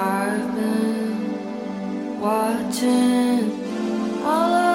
I've been watching all